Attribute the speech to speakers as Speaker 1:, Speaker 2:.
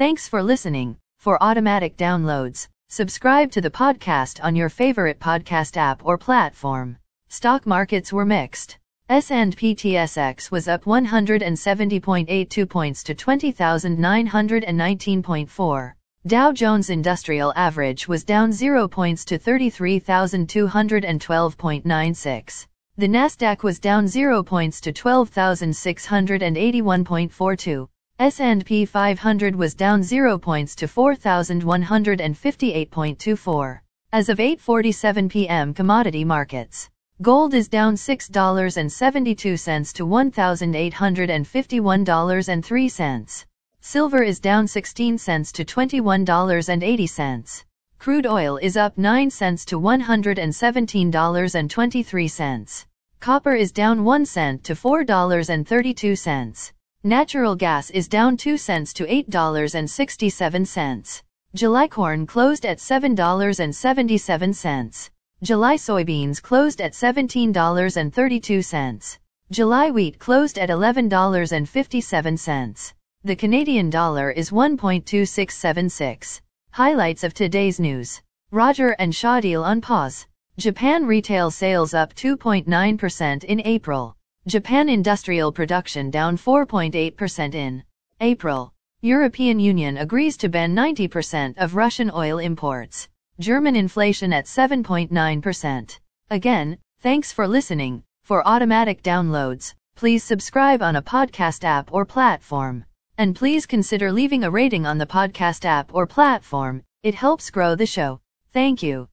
Speaker 1: Thanks for listening. For automatic downloads, subscribe to the podcast on your favorite podcast app or platform. Stock markets were mixed. S&P TSX was up 170.82 points to 20,919.4. Dow Jones Industrial Average was down 0 points to 33,212.96. The Nasdaq was down 0 points to 12,681.42. S&P 500 was down 0 points to 4,158.24. As of 8:47 p.m. commodity markets. Gold is down $6.72 to $1,851.03. Silver is down 16 cents to $21.80. Crude oil is up 9 cents to $117.23. Copper is down 1 cent to $4.32. Natural gas is down 2 cents to $8.67. July corn closed at $7.77. July soybeans closed at $17.32. July wheat closed at $11.57. The Canadian dollar is 1.2676. Highlights of today's news. Rogers and Shaw deal on pause. Japan retail sales up 2.9% in April. Japan industrial production down 4.8% in April. European Union agrees to ban 90% of Russian oil imports. German inflation at 7.9%. Again, thanks for listening. For automatic downloads, please subscribe on a podcast app or platform. And please consider leaving a rating on the podcast app or platform. It helps grow the show. Thank you.